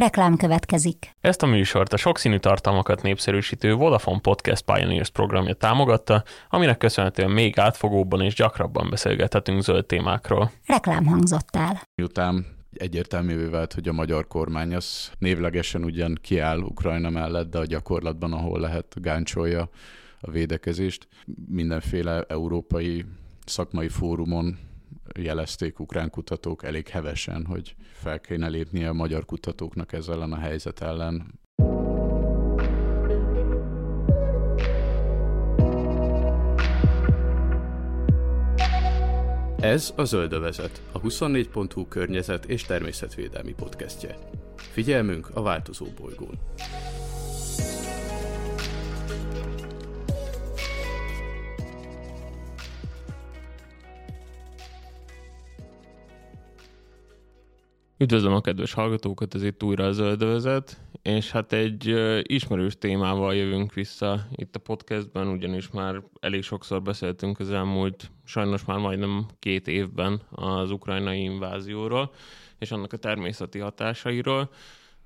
Reklám következik. Ezt a műsort a sokszínű tartalmakat népszerűsítő Vodafone Podcast Pioneers programja támogatta, aminek köszönhetően még átfogóbban és gyakrabban beszélgethetünk zöld témákról. Reklám hangzott el. Miután egyértelművé vált, hogy a magyar kormány az névlegesen ugyan kiáll Ukrajna mellett, de a gyakorlatban, ahol lehet, gáncsolja a védekezést. Mindenféle európai szakmai fórumon jelezték ukrán kutatók elég hevesen, hogy fel kéne lépnie a magyar kutatóknak ezzel ellen a helyzet ellen. Ez a Zöldövezet, a 24.hu környezet és természetvédelmi podcastje. Figyelmünk a változó bolygón. Üdvözlöm a kedves hallgatókat, ez itt újra a Zöldövezet, és hát egy ismerős témával jövünk vissza itt a podcastben, ugyanis már elég sokszor beszéltünk az elmúlt, sajnos már majdnem két évben az ukrajnai invázióról, és annak a természeti hatásairól,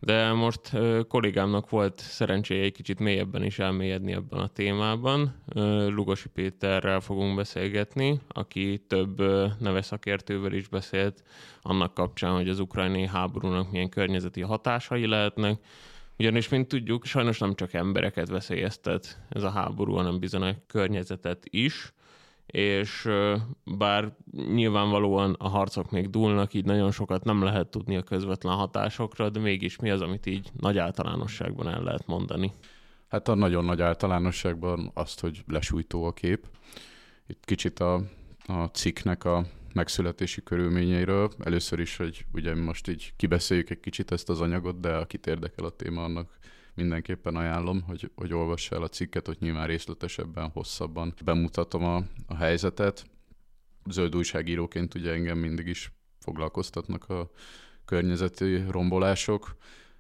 de most kollégámnak volt szerencséje egy kicsit mélyebben is elmélyedni ebben a témában. Lugosi Péterrel fogunk beszélgetni, aki több neves szakértővel is beszélt annak kapcsán, hogy az ukrajnai háborúnak milyen környezeti hatásai lehetnek, ugyanis, mint tudjuk, sajnos nem csak embereket veszélyeztet ez a háború, hanem bizony a környezetet is, és bár nyilvánvalóan a harcok még dúlnak, így nagyon sokat nem lehet tudni a közvetlen hatásokra, de mégis mi az, amit így nagy általánosságban el lehet mondani? Hát a nagyon nagy általánosságban azt, hogy lesújtó a kép. Itt kicsit a, a cikknek a megszületési körülményeiről. Először is, hogy ugye most így kibeszéljük egy kicsit ezt az anyagot, de akit érdekel a téma, annak mindenképpen ajánlom, hogy, hogy olvassa el a cikket, hogy nyilván részletesebben, hosszabban bemutatom a, a helyzetet. Zöld újságíróként ugye engem mindig is foglalkoztatnak a környezeti rombolások.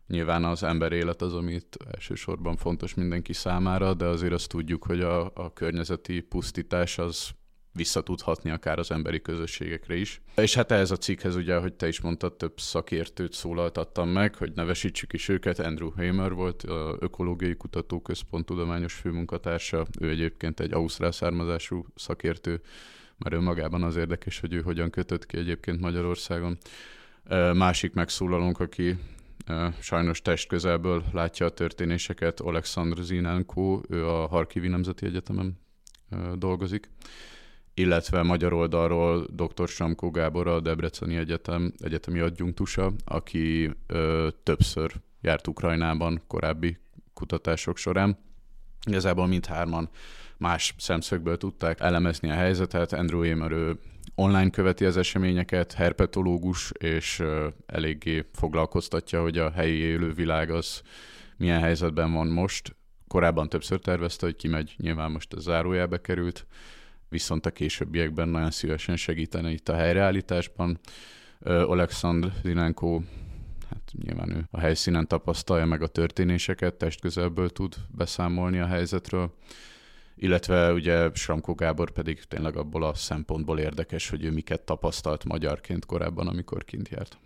Nyilván az ember élet az, amit elsősorban fontos mindenki számára, de azért azt tudjuk, hogy a, a környezeti pusztítás az visszatudhatni akár az emberi közösségekre is. És hát ehhez a cikkhez ugye, hogy te is mondtad, több szakértőt szólaltattam meg, hogy nevesítsük is őket. Andrew Hamer volt, a Ökológiai Kutatóközpont tudományos főmunkatársa, ő egyébként egy ausztrál származású szakértő, mert önmagában az érdekes, hogy ő hogyan kötött ki egyébként Magyarországon. Másik megszólalónk, aki sajnos test közelből látja a történéseket, Alexandr Zinenko, ő a Harkivi Nemzeti Egyetemen dolgozik illetve magyar oldalról dr. Samkó Gábor, a Debreceni Egyetem egyetemi adjunktusa, aki ö, többször járt Ukrajnában korábbi kutatások során. Igazából mindhárman más szemszögből tudták elemezni a helyzetet. Andrew Emer, ő online követi az eseményeket, herpetológus, és ö, eléggé foglalkoztatja, hogy a helyi élővilág az milyen helyzetben van most. Korábban többször tervezte, hogy kimegy, nyilván most a zárójelbe került viszont a későbbiekben nagyon szívesen segítene itt a helyreállításban. Alexandr Zinenko, hát nyilván ő a helyszínen tapasztalja meg a történéseket, testközelből tud beszámolni a helyzetről, illetve ugye Sramko Gábor pedig tényleg abból a szempontból érdekes, hogy ő miket tapasztalt magyarként korábban, amikor kint járt.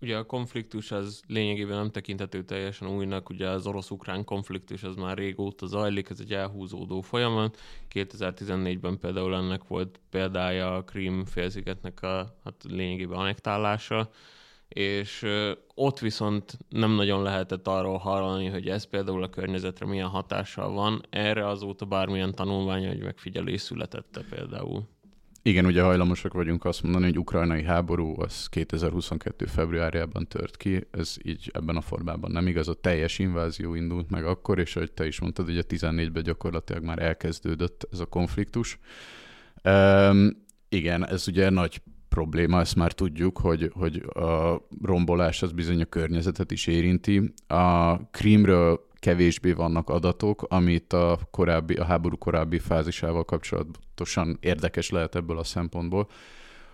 Ugye a konfliktus az lényegében nem tekinthető teljesen újnak, ugye az orosz-ukrán konfliktus az már régóta zajlik, ez egy elhúzódó folyamat. 2014-ben például ennek volt példája a Krím félszigetnek a hát lényegében anektálása, és ott viszont nem nagyon lehetett arról hallani, hogy ez például a környezetre milyen hatással van. Erre azóta bármilyen tanulmány vagy megfigyelés születette például. Igen, ugye hajlamosak vagyunk azt mondani, hogy ukrajnai háború az 2022. februárjában tört ki, ez így ebben a formában nem igaz, a teljes invázió indult meg akkor, és ahogy te is mondtad, ugye 14-ben gyakorlatilag már elkezdődött ez a konfliktus. Um, igen, ez ugye nagy probléma, ezt már tudjuk, hogy, hogy a rombolás az bizony a környezetet is érinti. A Krímről kevésbé vannak adatok, amit a, korábbi, a háború korábbi fázisával kapcsolatosan érdekes lehet ebből a szempontból,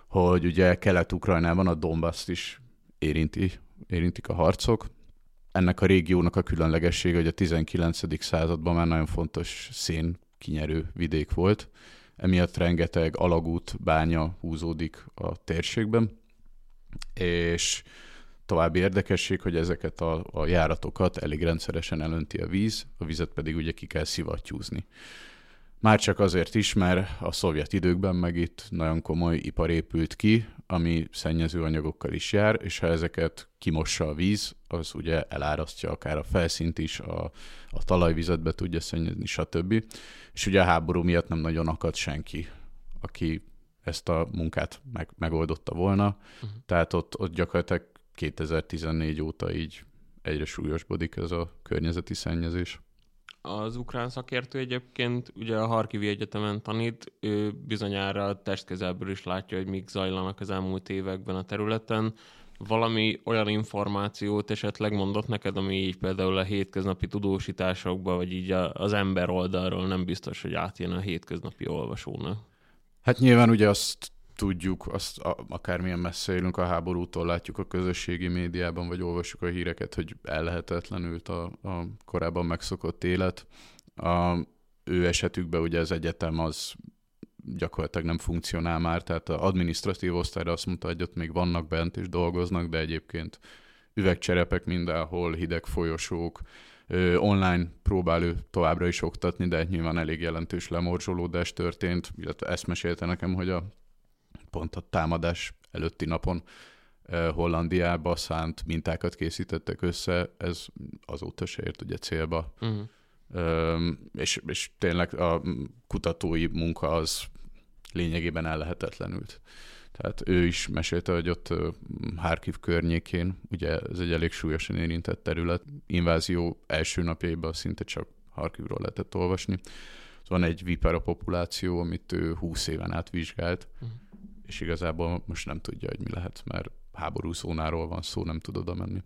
hogy ugye Kelet-Ukrajnában a Donbass is érinti, érintik a harcok. Ennek a régiónak a különlegessége, hogy a 19. században már nagyon fontos szén kinyerő vidék volt, emiatt rengeteg alagút, bánya húzódik a térségben, és További érdekesség, hogy ezeket a, a járatokat elég rendszeresen elönti a víz, a vizet pedig ugye ki kell szivattyúzni. Már csak azért is, mert a szovjet időkben meg itt nagyon komoly ipar épült ki, ami szennyező anyagokkal is jár, és ha ezeket kimossa a víz, az ugye elárasztja akár a felszínt is, a, a talajvizet be tudja szennyezni, stb. És ugye a háború miatt nem nagyon akadt senki, aki ezt a munkát meg, megoldotta volna. Uh-huh. Tehát ott, ott gyakorlatilag 2014 óta így egyre súlyosbodik ez a környezeti szennyezés. Az ukrán szakértő egyébként ugye a Harkivi Egyetemen tanít, ő bizonyára testkezelből is látja, hogy mik zajlanak az elmúlt években a területen. Valami olyan információt esetleg mondott neked, ami így például a hétköznapi tudósításokban, vagy így az ember oldalról nem biztos, hogy átjön a hétköznapi olvasónak? Hát nyilván ugye azt tudjuk, azt akármilyen messze élünk a háborútól, látjuk a közösségi médiában, vagy olvasjuk a híreket, hogy ellehetetlenült a, a korábban megszokott élet. A ő esetükben ugye az egyetem az gyakorlatilag nem funkcionál már, tehát az adminisztratív osztályra azt mondta, hogy ott még vannak bent és dolgoznak, de egyébként üvegcserepek mindenhol, hideg folyosók, online próbál ő továbbra is oktatni, de nyilván elég jelentős lemorzsolódás történt, illetve ezt mesélte nekem, hogy a pont a támadás előtti napon Hollandiába szánt mintákat készítettek össze, ez azóta se ért ugye célba. Uh-huh. és, és tényleg a kutatói munka az lényegében ellehetetlenült. Tehát ő is mesélte, hogy ott Harkiv környékén, ugye ez egy elég súlyosan érintett terület, invázió első napjaiban szinte csak Harkivról lehetett olvasni. Van egy vipera populáció, amit ő 20 éven át vizsgált, uh-huh és igazából most nem tudja, hogy mi lehet, mert háborús zónáról van szó, nem tud oda menni.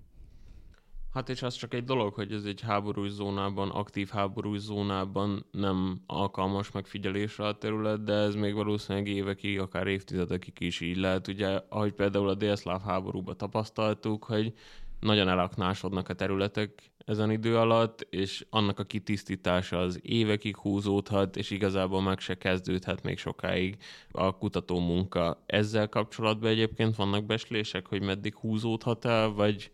Hát és az csak egy dolog, hogy ez egy háborús zónában, aktív háborús zónában nem alkalmas megfigyelésre a terület, de ez még valószínűleg évekig, akár évtizedekig is így lehet. Ugye, ahogy például a délszláv háborúban tapasztaltuk, hogy nagyon elaknásodnak a területek ezen idő alatt, és annak a kitisztítása az évekig húzódhat, és igazából meg se kezdődhet még sokáig a kutató munka. Ezzel kapcsolatban egyébként vannak beslések, hogy meddig húzódhat el, vagy,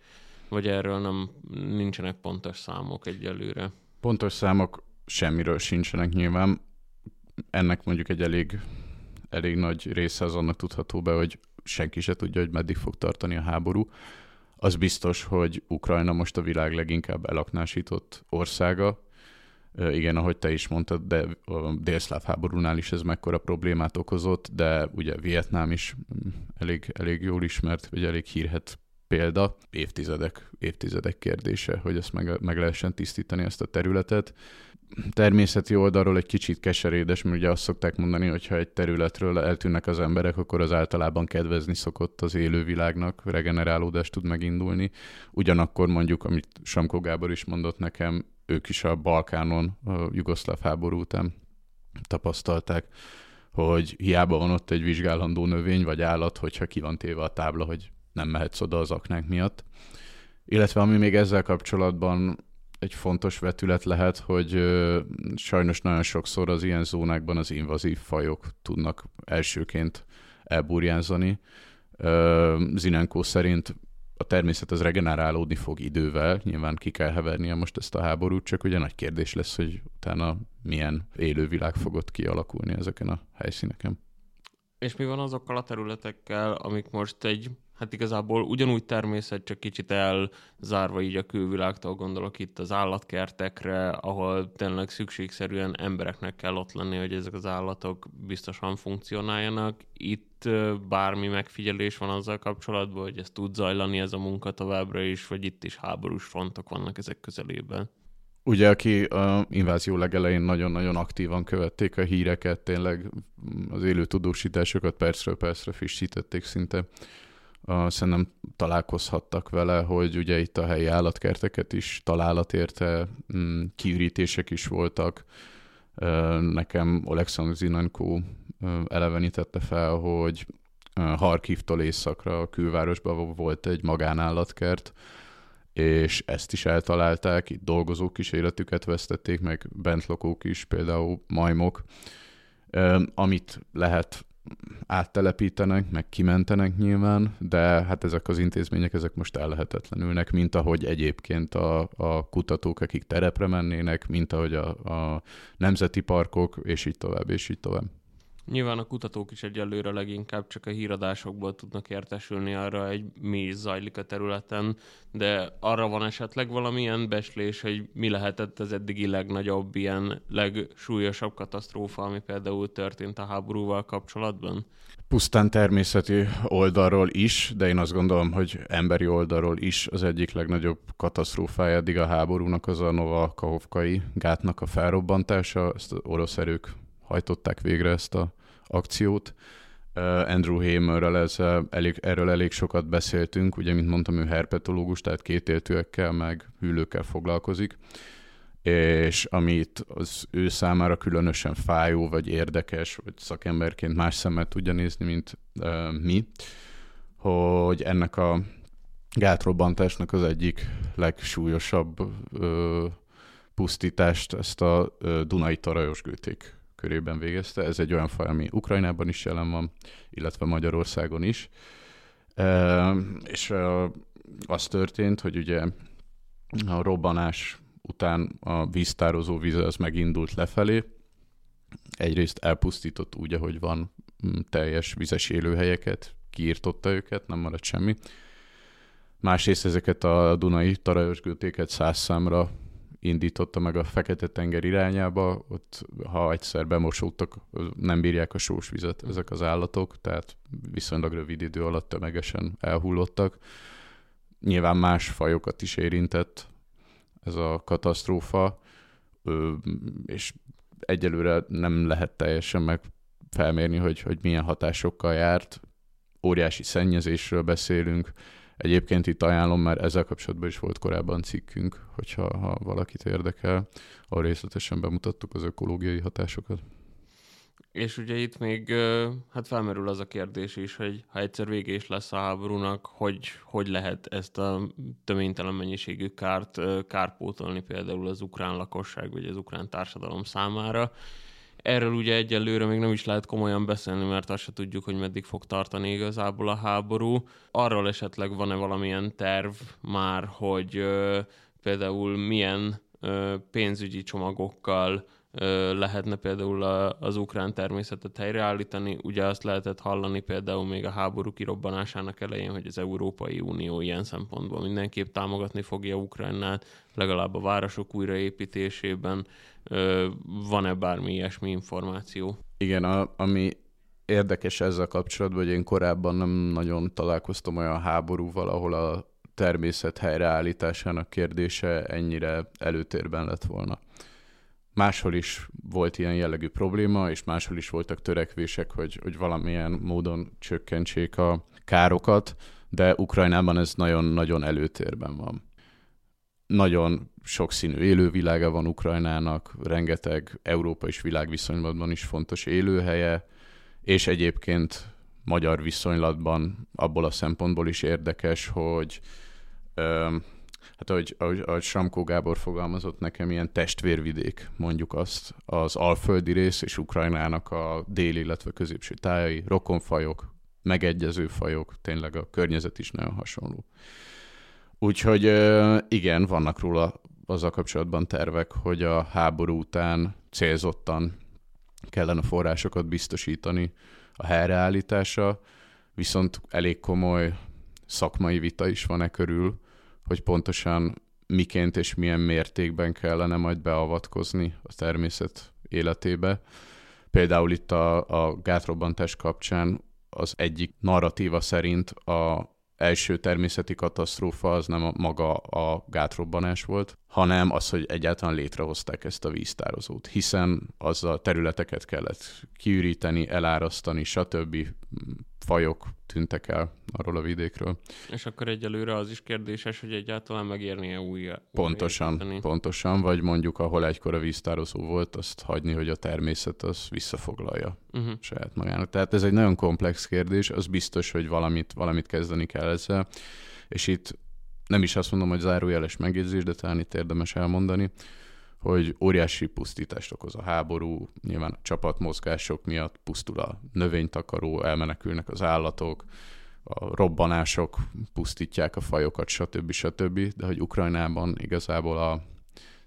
vagy erről nem nincsenek pontos számok egyelőre? Pontos számok semmiről sincsenek nyilván. Ennek mondjuk egy elég, elég nagy része az annak tudható be, hogy senki se tudja, hogy meddig fog tartani a háború az biztos, hogy Ukrajna most a világ leginkább elaknásított országa. Igen, ahogy te is mondtad, de a délszláv háborúnál is ez mekkora problémát okozott, de ugye Vietnám is mm, elég, elég jól ismert, vagy elég hírhet példa. Évtizedek, évtizedek kérdése, hogy ezt meg, meg lehessen tisztítani ezt a területet természeti oldalról egy kicsit keserédes, mert ugye azt szokták mondani, hogy ha egy területről eltűnnek az emberek, akkor az általában kedvezni szokott az élővilágnak, regenerálódás tud megindulni. Ugyanakkor mondjuk, amit Samko Gábor is mondott nekem, ők is a Balkánon, a jugoszláv háború után tapasztalták, hogy hiába van ott egy vizsgálandó növény vagy állat, hogyha ki van téve a tábla, hogy nem mehetsz oda az aknák miatt. Illetve ami még ezzel kapcsolatban egy fontos vetület lehet, hogy ö, sajnos nagyon sokszor az ilyen zónákban az invazív fajok tudnak elsőként elburjánzani. Zinenko szerint a természet az regenerálódni fog idővel, nyilván ki kell hevernie most ezt a háborút, csak ugye nagy kérdés lesz, hogy utána milyen élővilág fogott kialakulni ezeken a helyszíneken. És mi van azokkal a területekkel, amik most egy hát igazából ugyanúgy természet, csak kicsit elzárva így a külvilágtól gondolok itt az állatkertekre, ahol tényleg szükségszerűen embereknek kell ott lenni, hogy ezek az állatok biztosan funkcionáljanak. Itt bármi megfigyelés van azzal kapcsolatban, hogy ez tud zajlani ez a munka továbbra is, vagy itt is háborús frontok vannak ezek közelében. Ugye, aki a invázió legelején nagyon-nagyon aktívan követték a híreket, tényleg az élő tudósításokat percről percre frissítették szinte szerintem találkozhattak vele, hogy ugye itt a helyi állatkerteket is találat érte, mm, kiürítések is voltak. Nekem Oleksandr Zinenko elevenítette fel, hogy Harkivtól északra a külvárosban volt egy magánállatkert, és ezt is eltalálták, itt dolgozók is életüket vesztették, meg bentlakók is, például majmok. Amit lehet áttelepítenek, meg kimentenek nyilván, de hát ezek az intézmények, ezek most ellehetetlenülnek, mint ahogy egyébként a, a kutatók, akik terepre mennének, mint ahogy a, a nemzeti parkok, és így tovább, és így tovább. Nyilván a kutatók is egyelőre leginkább csak a híradásokból tudnak értesülni arra, hogy mi is zajlik a területen, de arra van esetleg valamilyen beslés, hogy mi lehetett az eddigi legnagyobb, ilyen legsúlyosabb katasztrófa, ami például történt a háborúval kapcsolatban? Pusztán természeti oldalról is, de én azt gondolom, hogy emberi oldalról is az egyik legnagyobb katasztrófája eddig a háborúnak az a Nova Kahovkai gátnak a felrobbantása. Ezt orosz erők hajtották végre ezt a akciót. Andrew Hamerrel ez, elég, erről elég sokat beszéltünk, ugye, mint mondtam, ő herpetológus, tehát kétéltőekkel meg hűlőkkel foglalkozik, és amit az ő számára különösen fájó, vagy érdekes, vagy szakemberként más szemmel tudja nézni, mint uh, mi, hogy ennek a gátrobbantásnak az egyik legsúlyosabb uh, pusztítást ezt a uh, Dunai tarajosgőték körében végezte. Ez egy olyan faj, ami Ukrajnában is jelen van, illetve Magyarországon is. E, és az történt, hogy ugye a robbanás után a víztározó víz az megindult lefelé. Egyrészt elpusztított úgy, ahogy van teljes vizes élőhelyeket, kiírtotta őket, nem maradt semmi. Másrészt ezeket a Dunai tarajos gőtéket száz indította meg a Fekete-tenger irányába, ott ha egyszer bemosódtak, nem bírják a sós vizet ezek az állatok, tehát viszonylag rövid idő alatt tömegesen elhullottak. Nyilván más fajokat is érintett ez a katasztrófa, és egyelőre nem lehet teljesen meg felmérni, hogy, hogy milyen hatásokkal járt. Óriási szennyezésről beszélünk, Egyébként itt ajánlom, mert ezzel kapcsolatban is volt korábban cikkünk, hogyha ha valakit érdekel, ahol részletesen bemutattuk az ökológiai hatásokat. És ugye itt még hát felmerül az a kérdés is, hogy ha egyszer vége is lesz a háborúnak, hogy, hogy lehet ezt a töménytelen mennyiségű kárt kárpótolni például az ukrán lakosság vagy az ukrán társadalom számára. Erről ugye egyelőre még nem is lehet komolyan beszélni, mert azt se tudjuk, hogy meddig fog tartani igazából a háború. Arról esetleg van-e valamilyen terv már, hogy ö, például milyen ö, pénzügyi csomagokkal lehetne például az ukrán természetet helyreállítani. Ugye azt lehetett hallani például még a háború kirobbanásának elején, hogy az Európai Unió ilyen szempontból mindenképp támogatni fogja Ukrajnát, legalább a városok újraépítésében. Van-e bármi ilyesmi információ? Igen, a, ami érdekes ezzel kapcsolatban, hogy én korábban nem nagyon találkoztam olyan háborúval, ahol a természet helyreállításának kérdése ennyire előtérben lett volna. Máshol is volt ilyen jellegű probléma, és máshol is voltak törekvések, hogy, hogy valamilyen módon csökkentsék a károkat, de Ukrajnában ez nagyon-nagyon előtérben van. Nagyon sokszínű élővilága van Ukrajnának, rengeteg Európa és világviszonylatban is fontos élőhelye, és egyébként magyar viszonylatban abból a szempontból is érdekes, hogy hát ahogy, ahogy, ahogy Samkó Gábor fogalmazott nekem, ilyen testvérvidék, mondjuk azt, az alföldi rész és Ukrajnának a déli, illetve középső tájai, rokonfajok, megegyező fajok, tényleg a környezet is nagyon hasonló. Úgyhogy igen, vannak róla azzal kapcsolatban tervek, hogy a háború után célzottan kellene forrásokat biztosítani a helyreállítása, viszont elég komoly szakmai vita is van e körül, hogy pontosan miként és milyen mértékben kellene majd beavatkozni a természet életébe. Például itt a, a gátrobbantás kapcsán az egyik narratíva szerint a első természeti katasztrófa az nem a, maga a gátrobbanás volt, hanem az, hogy egyáltalán létrehozták ezt a víztározót, hiszen azzal területeket kellett kiüríteni, elárasztani, stb. Fajok tűntek el arról a vidékről. És akkor egyelőre az is kérdéses, hogy egyáltalán megérnie új. Pontosan, újra pontosan, vagy mondjuk ahol egykor a víztározó volt, azt hagyni, hogy a természet az visszafoglalja uh-huh. saját magának. Tehát ez egy nagyon komplex kérdés, az biztos, hogy valamit, valamit kezdeni kell ezzel, és itt nem is azt mondom, hogy zárójeles megjegyzés, de talán itt érdemes elmondani, hogy óriási pusztítást okoz a háború, nyilván a csapatmozgások miatt pusztul a növénytakaró, elmenekülnek az állatok, a robbanások pusztítják a fajokat, stb. stb. De hogy Ukrajnában igazából a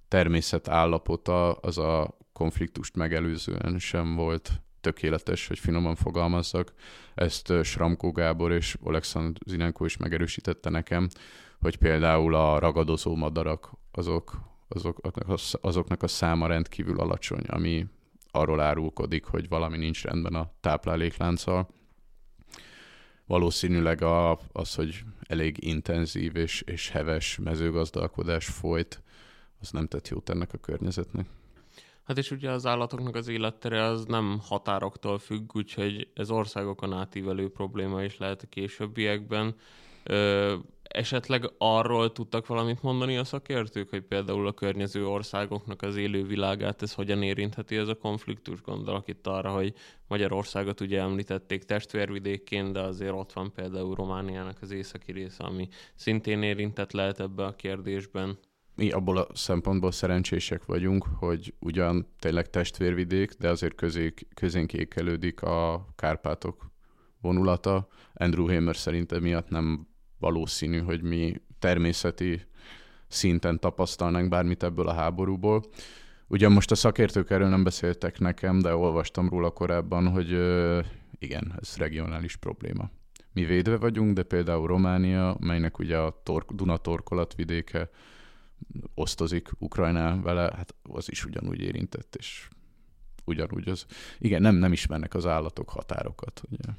természet állapota az a konfliktust megelőzően sem volt tökéletes, hogy finoman fogalmazzak. Ezt Sramkó Gábor és Alexandr Zinenko is megerősítette nekem, hogy például a ragadozó madarak azok, azoknak, a, azoknak a száma rendkívül alacsony, ami arról árulkodik, hogy valami nincs rendben a tápláléklánccal. Valószínűleg a, az, hogy elég intenzív és, és heves mezőgazdálkodás folyt, az nem tett jót ennek a környezetnek. Hát és ugye az állatoknak az élettere az nem határoktól függ, úgyhogy ez országokon átívelő probléma is lehet a későbbiekben. Esetleg arról tudtak valamit mondani a szakértők, hogy például a környező országoknak az élővilágát ez hogyan érintheti ez a konfliktus? Gondolok itt arra, hogy Magyarországot ugye említették testvérvidékként, de azért ott van például Romániának az északi része, ami szintén érintett lehet ebbe a kérdésben mi abból a szempontból szerencsések vagyunk, hogy ugyan tényleg testvérvidék, de azért közék, közénk ékelődik a Kárpátok vonulata. Andrew Hamer szerint emiatt nem valószínű, hogy mi természeti szinten tapasztalnánk bármit ebből a háborúból. Ugyan most a szakértők erről nem beszéltek nekem, de olvastam róla korábban, hogy igen, ez regionális probléma. Mi védve vagyunk, de például Románia, melynek ugye a tork, Duna torkolatvidéke osztozik Ukrajná vele, hát az is ugyanúgy érintett, és ugyanúgy az. Igen, nem, nem ismernek az állatok határokat, ugye.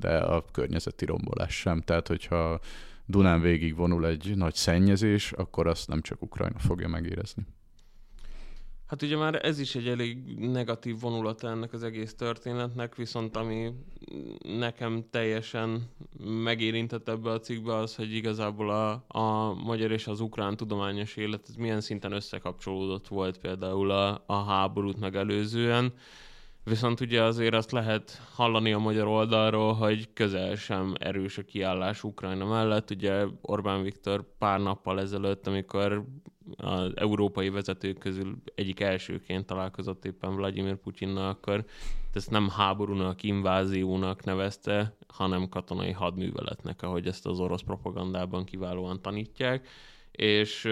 De a környezeti rombolás sem. Tehát, hogyha Dunán végig vonul egy nagy szennyezés, akkor azt nem csak Ukrajna fogja megérezni. Hát ugye már ez is egy elég negatív vonulata ennek az egész történetnek, viszont ami nekem teljesen megérintett ebbe a cikkbe az, hogy igazából a, a magyar és az ukrán tudományos élet milyen szinten összekapcsolódott volt például a, a háborút megelőzően. Viszont ugye azért azt lehet hallani a magyar oldalról, hogy közel sem erős a kiállás Ukrajna mellett. Ugye Orbán Viktor pár nappal ezelőtt, amikor az európai vezetők közül egyik elsőként találkozott éppen Vladimir Putyinnal, akkor ezt nem háborúnak, inváziónak nevezte, hanem katonai hadműveletnek, ahogy ezt az orosz propagandában kiválóan tanítják. És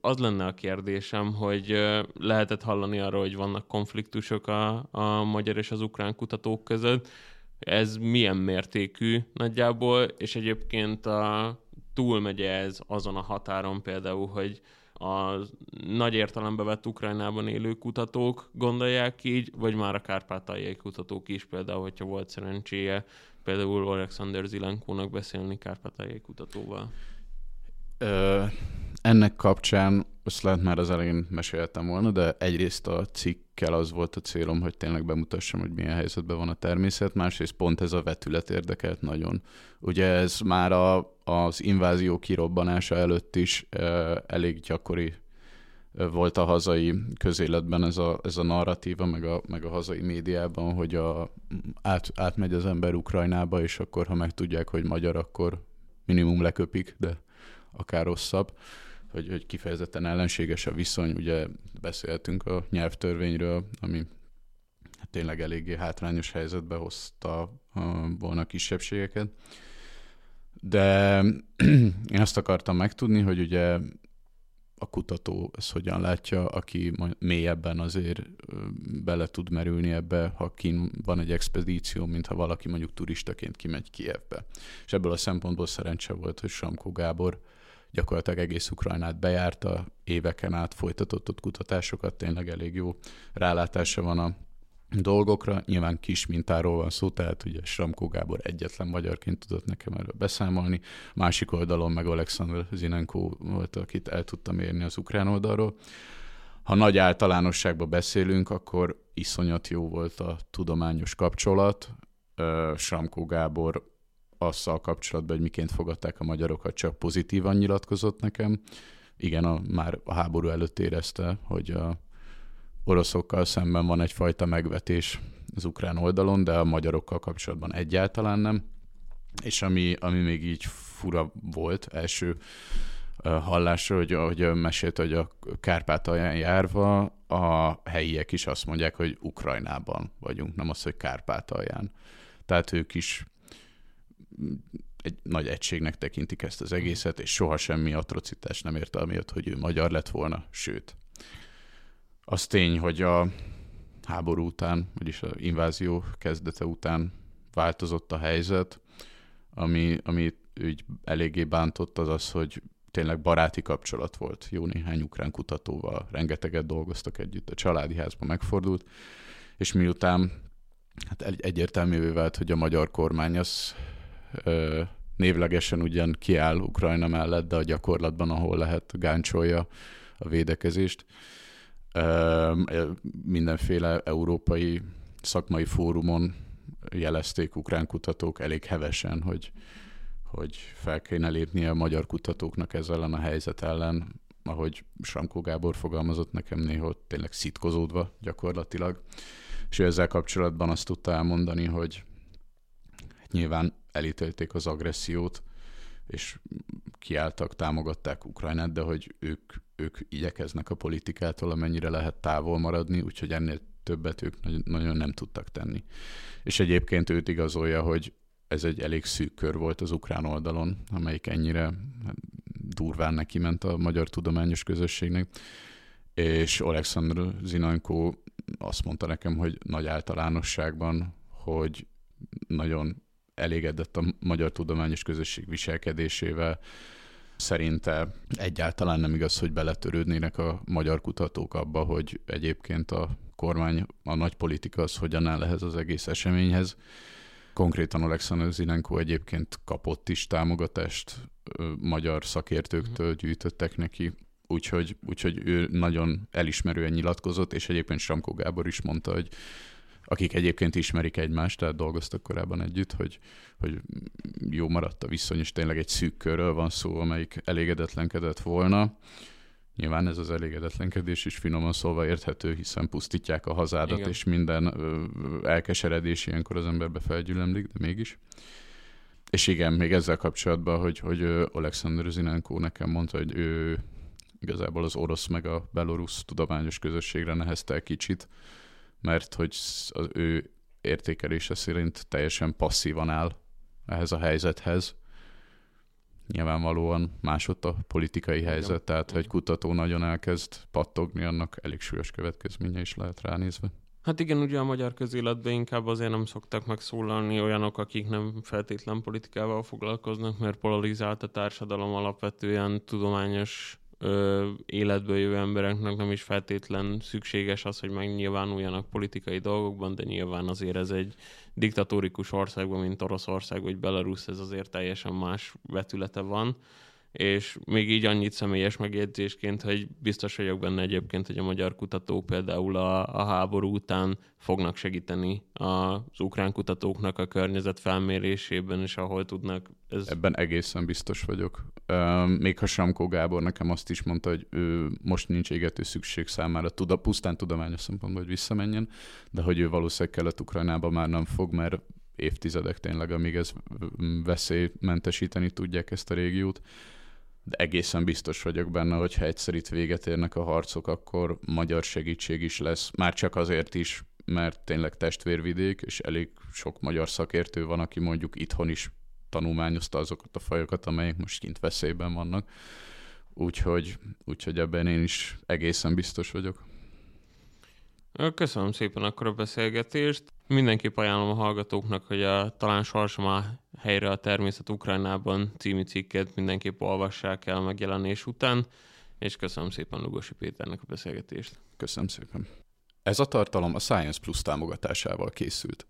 az lenne a kérdésem, hogy lehetett hallani arról, hogy vannak konfliktusok a, a magyar és az ukrán kutatók között, ez milyen mértékű nagyjából, és egyébként a, túlmegy ez azon a határon például, hogy a nagy értelembe vett Ukrajnában élő kutatók gondolják így, vagy már a kárpátaljai kutatók is, például, hogyha volt szerencséje például Alexander Zilenkónak beszélni kárpátaljai kutatóval. Ö, ennek kapcsán, azt lehet már az elején meséltem volna, de egyrészt a cikkkel az volt a célom, hogy tényleg bemutassam, hogy milyen helyzetben van a természet, másrészt pont ez a vetület érdekelt nagyon. Ugye ez már a, az invázió kirobbanása előtt is uh, elég gyakori volt a hazai közéletben ez a, ez a narratíva, meg a, meg a hazai médiában, hogy a, át, átmegy az ember Ukrajnába, és akkor, ha megtudják, hogy magyar, akkor minimum leköpik, de akár rosszabb, hogy, hogy kifejezetten ellenséges a viszony. Ugye beszéltünk a nyelvtörvényről, ami tényleg eléggé hátrányos helyzetbe hozta volna a kisebbségeket. De én azt akartam megtudni, hogy ugye a kutató ezt hogyan látja, aki mélyebben azért bele tud merülni ebbe, ha kin van egy expedíció, mint ha valaki mondjuk turistaként kimegy Kievbe. És ebből a szempontból szerencse volt, hogy Samkó Gábor gyakorlatilag egész Ukrajnát bejárta, éveken át folytatott ott kutatásokat, tényleg elég jó rálátása van a dolgokra. Nyilván kis mintáról van szó, tehát ugye Sramkó Gábor egyetlen magyarként tudott nekem erről beszámolni. Másik oldalon meg Alexander Zinenko volt, akit el tudtam érni az ukrán oldalról. Ha nagy általánosságban beszélünk, akkor iszonyat jó volt a tudományos kapcsolat. Sramkó Gábor azzal kapcsolatban, hogy miként fogadták a magyarokat, csak pozitívan nyilatkozott nekem. Igen, a, már a háború előtt érezte, hogy a oroszokkal szemben van egyfajta megvetés az ukrán oldalon, de a magyarokkal kapcsolatban egyáltalán nem. És ami, ami még így fura volt első hallásra, hogy, hogy mesélt, hogy a Kárpátalján járva a helyiek is azt mondják, hogy Ukrajnában vagyunk, nem az, hogy Kárpátalján. Tehát ők is egy nagy egységnek tekintik ezt az egészet, és soha semmi atrocitás nem érte amiatt, hogy ő magyar lett volna, sőt. Az tény, hogy a háború után, vagyis az invázió kezdete után változott a helyzet, ami, ami úgy eléggé bántott az az, hogy tényleg baráti kapcsolat volt jó néhány ukrán kutatóval, rengeteget dolgoztak együtt, a családi házban megfordult, és miután hát egy, egyértelművé vált, hogy a magyar kormány az névlegesen ugyan kiáll Ukrajna mellett, de a gyakorlatban, ahol lehet, gáncsolja a védekezést. Mindenféle európai szakmai fórumon jelezték ukrán kutatók elég hevesen, hogy hogy fel kéne lépnie a magyar kutatóknak ezzel ellen a helyzet ellen, ahogy Samkó Gábor fogalmazott nekem néha tényleg szitkozódva gyakorlatilag. És ő ezzel kapcsolatban azt tudta elmondani, hogy nyilván elítélték az agressziót, és kiálltak, támogatták Ukrajnát, de hogy ők, ők igyekeznek a politikától, amennyire lehet távol maradni, úgyhogy ennél többet ők nagyon nem tudtak tenni. És egyébként őt igazolja, hogy ez egy elég szűk kör volt az ukrán oldalon, amelyik ennyire durván neki ment a magyar tudományos közösségnek, és Alexandr Zinanko azt mondta nekem, hogy nagy általánosságban, hogy nagyon elégedett a magyar tudományos közösség viselkedésével, szerinte egyáltalán nem igaz, hogy beletörődnének a magyar kutatók abba, hogy egyébként a kormány, a nagy politika az hogyan áll ehhez az egész eseményhez, Konkrétan Alexander Zinenko egyébként kapott is támogatást, magyar szakértőktől mhm. gyűjtöttek neki, úgyhogy, úgyhogy ő nagyon elismerően nyilatkozott, és egyébként Samko Gábor is mondta, hogy akik egyébként ismerik egymást, tehát dolgoztak korábban együtt, hogy, hogy jó maradt a viszony, és tényleg egy szűk körről van szó, amelyik elégedetlenkedett volna. Nyilván ez az elégedetlenkedés is finoman szólva érthető, hiszen pusztítják a hazádat, Igen. és minden elkeseredés ilyenkor az emberbe felgyülemlik, de mégis. És igen, még ezzel kapcsolatban, hogy, hogy Alexander Zinenko nekem mondta, hogy ő igazából az orosz meg a belorusz tudományos közösségre nehezte el kicsit, mert hogy az ő értékelése szerint teljesen passzívan áll ehhez a helyzethez, nyilvánvalóan másott a politikai helyzet, tehát ha egy kutató nagyon elkezd pattogni, annak elég súlyos következménye is lehet ránézve. Hát igen, ugye a magyar közéletben inkább azért nem szoktak megszólalni olyanok, akik nem feltétlen politikával foglalkoznak, mert polarizált a társadalom alapvetően tudományos ö, életből jövő embereknek nem is feltétlen szükséges az, hogy megnyilvánuljanak politikai dolgokban, de nyilván azért ez egy diktatórikus országban, mint Oroszország vagy Belarus, ez azért teljesen más vetülete van és még így annyit személyes megjegyzésként, hogy biztos vagyok benne egyébként, hogy a magyar kutatók például a, a háború után fognak segíteni az ukrán kutatóknak a környezet felmérésében, és ahol tudnak. Ez... Ebben egészen biztos vagyok. Még ha Samkó Gábor nekem azt is mondta, hogy ő most nincs égető szükség számára, tuda, pusztán tudományos szempontból, hogy visszamenjen, de hogy ő valószínűleg Kelet-Ukrajnába már nem fog, mert évtizedek tényleg, amíg ez veszélymentesíteni tudják ezt a régiót de egészen biztos vagyok benne, hogy ha egyszer itt véget érnek a harcok, akkor magyar segítség is lesz. Már csak azért is, mert tényleg testvérvidék, és elég sok magyar szakértő van, aki mondjuk itthon is tanulmányozta azokat a fajokat, amelyek most kint veszélyben vannak. Úgyhogy, úgyhogy ebben én is egészen biztos vagyok. Köszönöm szépen akkor a beszélgetést. Mindenképp ajánlom a hallgatóknak, hogy a Talán Sorsomá helyre a természet Ukrajnában című cikket mindenképp olvassák el megjelenés után, és köszönöm szépen Lugosi Péternek a beszélgetést. Köszönöm szépen. Ez a tartalom a Science Plus támogatásával készült.